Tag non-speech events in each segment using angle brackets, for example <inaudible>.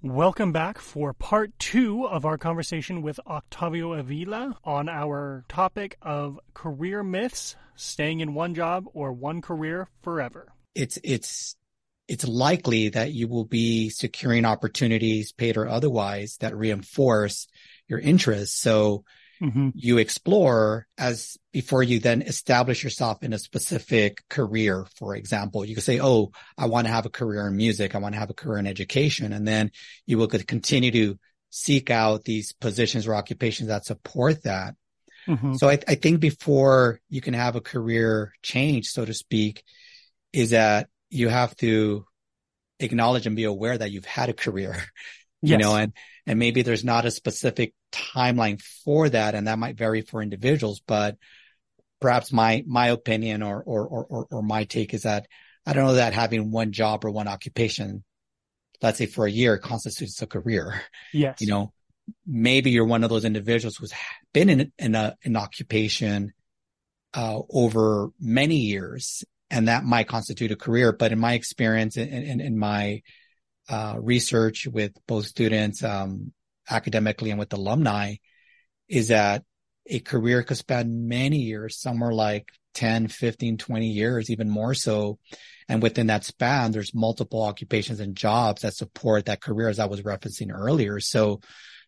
Welcome back for part two of our conversation with Octavio Avila on our topic of career myths, staying in one job or one career forever. It's, it's, it's likely that you will be securing opportunities, paid or otherwise, that reinforce your interests. So mm-hmm. you explore as before you then establish yourself in a specific career. For example, you could say, Oh, I want to have a career in music. I want to have a career in education. And then you will continue to seek out these positions or occupations that support that. Mm-hmm. So I, I think before you can have a career change, so to speak, is that you have to acknowledge and be aware that you've had a career, <laughs> you yes. know, and, and maybe there's not a specific timeline for that. And that might vary for individuals, but perhaps my, my opinion or, or, or, or my take is that I don't know that having one job or one occupation, let's say for a year constitutes a career. Yes. You know, maybe you're one of those individuals who's been in, in a, an occupation, uh, over many years and that might constitute a career. But in my experience in, in, in my, uh, research with both students, um, academically and with alumni is that a career could span many years, somewhere like 10, 15, 20 years, even more so. And within that span, there's multiple occupations and jobs that support that career, as I was referencing earlier. So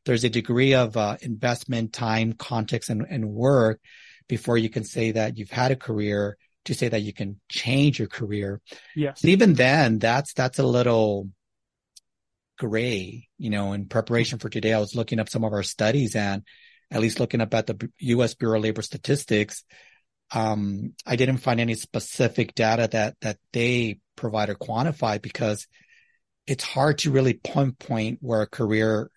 there's a degree of uh, investment, time, context, and, and work before you can say that you've had a career to say that you can change your career. Yes. And even then, that's, that's a little, gray, you know, in preparation for today, I was looking up some of our studies and at least looking up at the U.S. Bureau of Labor Statistics. Um, I didn't find any specific data that, that they provide or quantify because it's hard to really pinpoint where a career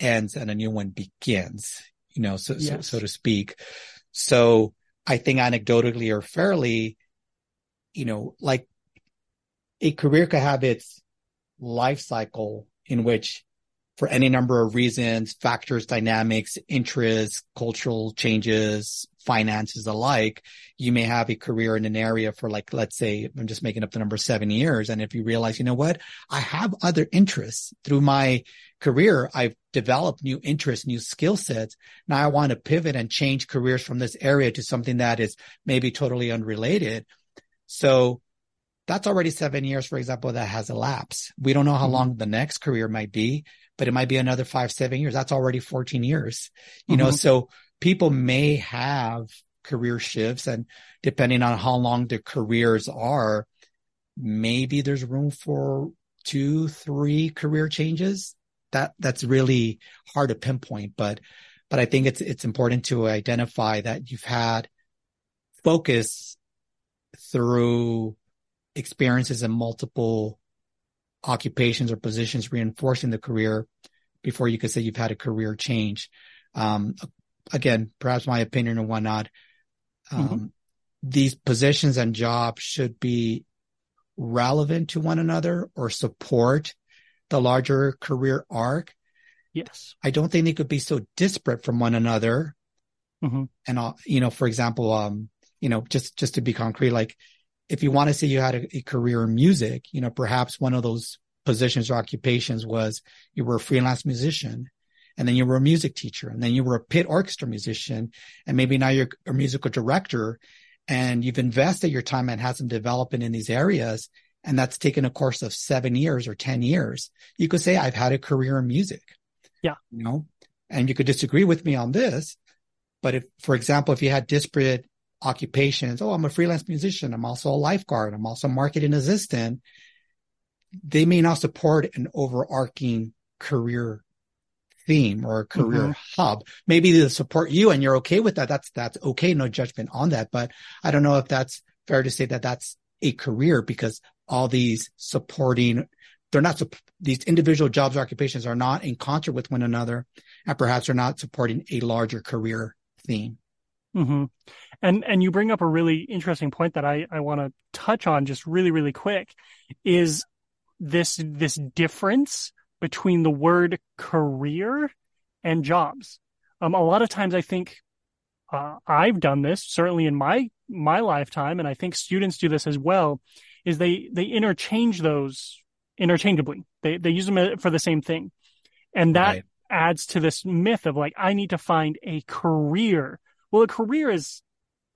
ends and a new one begins, you know, so, yes. so, so to speak. So I think anecdotally or fairly, you know, like a career could have its life cycle in which for any number of reasons, factors, dynamics, interests, cultural changes, finances alike, you may have a career in an area for like, let's say, I'm just making up the number seven years. And if you realize, you know what, I have other interests through my career. I've developed new interests, new skill sets. Now I want to pivot and change careers from this area to something that is maybe totally unrelated. So that's already seven years, for example, that has elapsed. We don't know how mm-hmm. long the next career might be, but it might be another five, seven years. That's already 14 years, you mm-hmm. know, so people may have career shifts and depending on how long their careers are, maybe there's room for two, three career changes. That, that's really hard to pinpoint, but, but I think it's, it's important to identify that you've had focus through experiences in multiple occupations or positions reinforcing the career before you could say you've had a career change. Um, again, perhaps my opinion and whatnot. Um, mm-hmm. these positions and jobs should be relevant to one another or support the larger career arc. Yes. I don't think they could be so disparate from one another. Mm-hmm. And, uh, you know, for example, um, you know, just, just to be concrete, like if you want to say you had a, a, career in music, you know, perhaps one of those positions or occupations was you were a freelance musician and then you were a music teacher and then you were a pit orchestra musician and maybe now you're a musical director and you've invested your time and had some development in these areas and that's taken a course of seven years or 10 years. You could say I've had a career in music. Yeah. You know, and you could disagree with me on this, but if, for example, if you had disparate occupations. Oh, I'm a freelance musician. I'm also a lifeguard. I'm also a marketing assistant. They may not support an overarching career theme or a career mm-hmm. hub. Maybe they support you and you're okay with that. That's, that's okay. No judgment on that. But I don't know if that's fair to say that that's a career because all these supporting, they're not, these individual jobs or occupations are not in concert with one another and perhaps are not supporting a larger career theme. Mm-hmm. And and you bring up a really interesting point that I I want to touch on just really really quick is this this difference between the word career and jobs. Um, a lot of times I think uh, I've done this certainly in my my lifetime, and I think students do this as well. Is they they interchange those interchangeably. They they use them for the same thing, and that right. adds to this myth of like I need to find a career. Well, a career is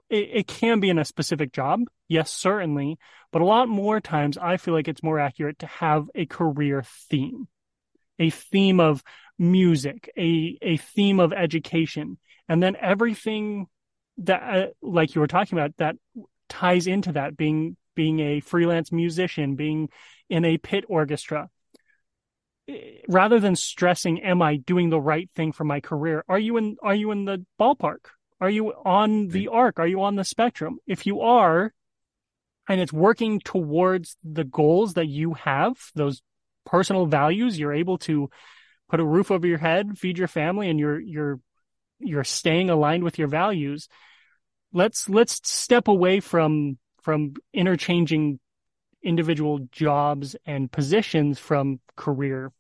it, it can be in a specific job, yes, certainly, but a lot more times I feel like it's more accurate to have a career theme, a theme of music, a a theme of education, and then everything that uh, like you were talking about that ties into that being being a freelance musician, being in a pit orchestra. Rather than stressing, am I doing the right thing for my career? Are you in, are you in the ballpark? Are you on the arc? Are you on the spectrum? If you are, and it's working towards the goals that you have, those personal values, you're able to put a roof over your head, feed your family, and you're, you're, you're staying aligned with your values. Let's, let's step away from from interchanging individual jobs and positions from career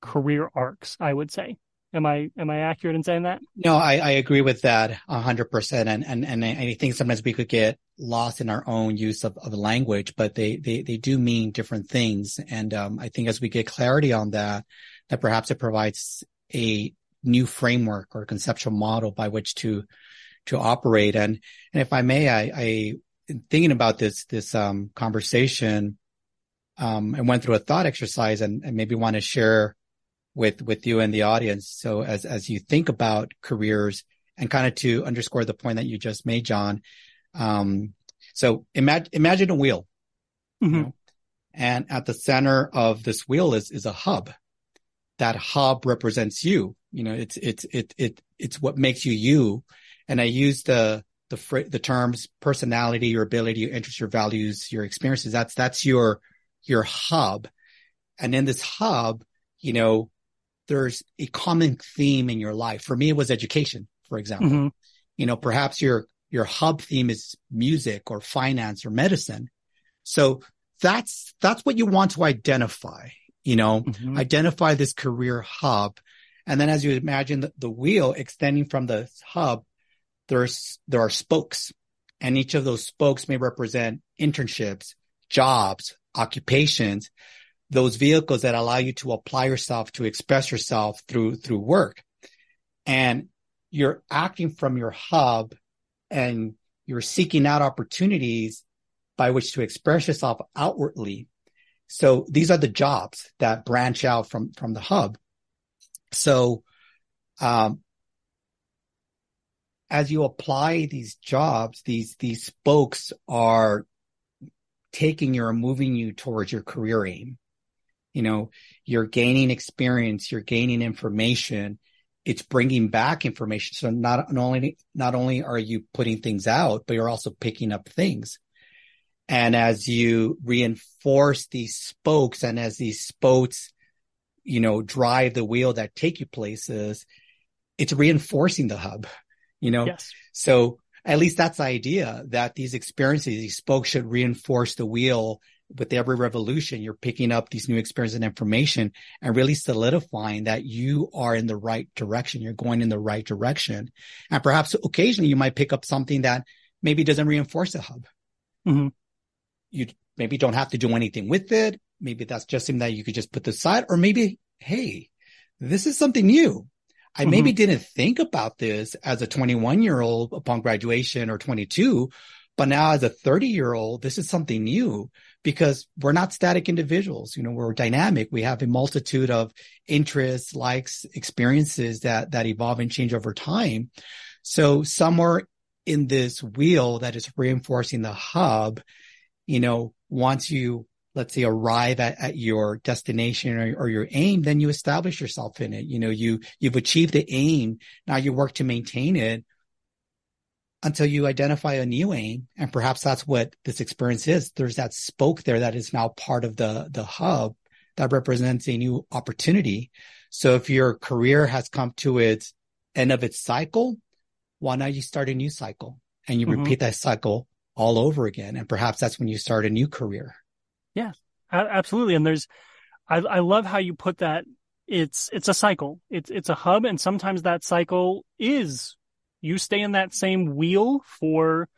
career arcs i would say am i am i accurate in saying that? No i, I agree with that 100% and, and and i think sometimes we could get lost in our own use of, of language but they, they they do mean different things. And um, i think as we get clarity on that that perhaps it provides a new framework or conceptual model by which to to operate. And and if i may i i thinking about this this um, conversation, um, I went through a thought exercise and, and maybe want to share with with you and the audience. So as as you think about careers and kind of to underscore the point that you just made, John. Um, so imagine imagine a wheel, mm-hmm. you know, and at the center of this wheel is is a hub. That hub represents you. You know, it's it's it it it's what makes you you. And I use the the fr- the terms personality, your ability, your interests, your values, your experiences. That's that's your your hub, and in this hub, you know, there's a common theme in your life. For me, it was education, for example. Mm-hmm. You know, perhaps your your hub theme is music or finance or medicine. So that's that's what you want to identify. You know, mm-hmm. identify this career hub, and then as you imagine the, the wheel extending from the hub there's there are spokes, and each of those spokes may represent internships, jobs, occupations, those vehicles that allow you to apply yourself, to express yourself through through work. And you're acting from your hub and you're seeking out opportunities by which to express yourself outwardly. So these are the jobs that branch out from, from the hub. So, um, as you apply these jobs, these, these spokes are taking you or moving you towards your career aim. You know, you're gaining experience, you're gaining information. It's bringing back information. So not, not only, not only are you putting things out, but you're also picking up things. And as you reinforce these spokes and as these spokes, you know, drive the wheel that take you places, it's reinforcing the hub you know? Yes. So at least that's the idea that these experiences, these spokes should reinforce the wheel with every revolution. You're picking up these new experiences and information and really solidifying that you are in the right direction. You're going in the right direction. And perhaps occasionally you might pick up something that maybe doesn't reinforce the hub. Mm-hmm. You maybe don't have to do anything with it. Maybe that's just something that you could just put aside or maybe, Hey, this is something new. I mm-hmm. maybe didn't think about this as a 21 year old upon graduation or 22, but now as a 30 year old, this is something new because we're not static individuals. You know, we're dynamic. We have a multitude of interests, likes, experiences that, that evolve and change over time. So somewhere in this wheel that is reinforcing the hub, you know, once you let's say arrive at, at your destination or, or, your aim, then you establish yourself in it. You know, you, you've achieved the aim. Now you work to maintain it until you identify a new aim. And perhaps that's what this experience is. There's that spoke there that is now part of the, the hub that represents a new opportunity. So if your career has come to its end of its cycle, why not you start a new cycle and you mm-hmm. repeat that cycle all over again? And perhaps that's when you start a new career. Yeah, absolutely. And there's, I, I love how you put that. It's, it's a cycle. It's, it's a hub. And sometimes that cycle is you stay in that same wheel for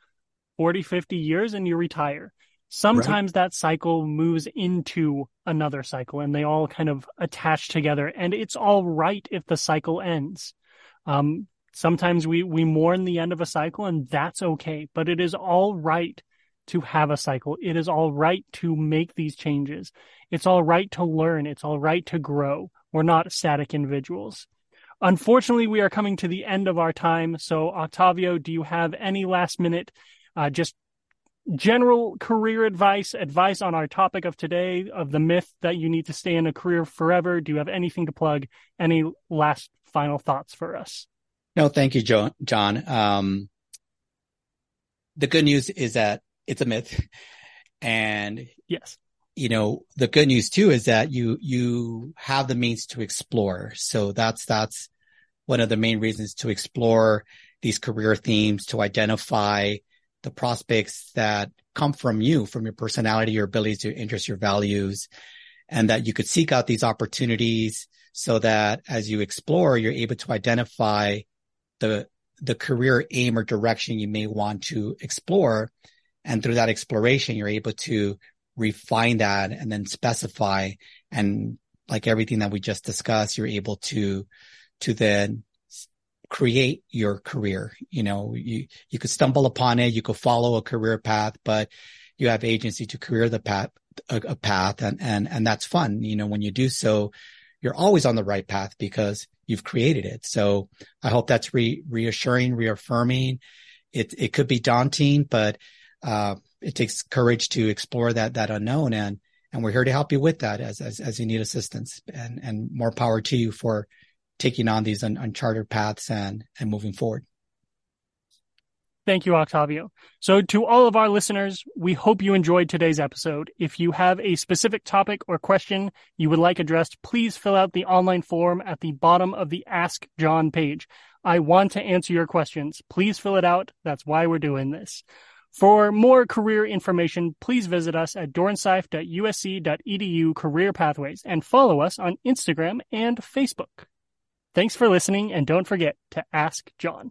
40, 50 years and you retire. Sometimes right. that cycle moves into another cycle and they all kind of attach together and it's all right if the cycle ends. Um, sometimes we, we mourn the end of a cycle and that's okay, but it is all right to have a cycle. It is all right to make these changes. It's all right to learn. It's all right to grow. We're not static individuals. Unfortunately, we are coming to the end of our time. So, Octavio, do you have any last minute, uh, just general career advice, advice on our topic of today, of the myth that you need to stay in a career forever? Do you have anything to plug? Any last final thoughts for us? No, thank you, John. Um, the good news is that it's a myth. And yes, you know, the good news too is that you, you have the means to explore. So that's, that's one of the main reasons to explore these career themes, to identify the prospects that come from you, from your personality, your abilities, your interests, your values, and that you could seek out these opportunities so that as you explore, you're able to identify the, the career aim or direction you may want to explore. And through that exploration, you're able to refine that and then specify. And like everything that we just discussed, you're able to, to then create your career. You know, you, you could stumble upon it. You could follow a career path, but you have agency to career the path, a, a path and, and, and that's fun. You know, when you do so, you're always on the right path because you've created it. So I hope that's re- reassuring, reaffirming. It, it could be daunting, but, uh, it takes courage to explore that, that unknown. And, and we're here to help you with that as, as, as you need assistance and, and more power to you for taking on these un- uncharted paths and, and moving forward. Thank you, Octavio. So to all of our listeners, we hope you enjoyed today's episode. If you have a specific topic or question you would like addressed, please fill out the online form at the bottom of the Ask John page. I want to answer your questions. Please fill it out. That's why we're doing this. For more career information, please visit us at dornsife.usc.edu career pathways and follow us on Instagram and Facebook. Thanks for listening and don't forget to ask John.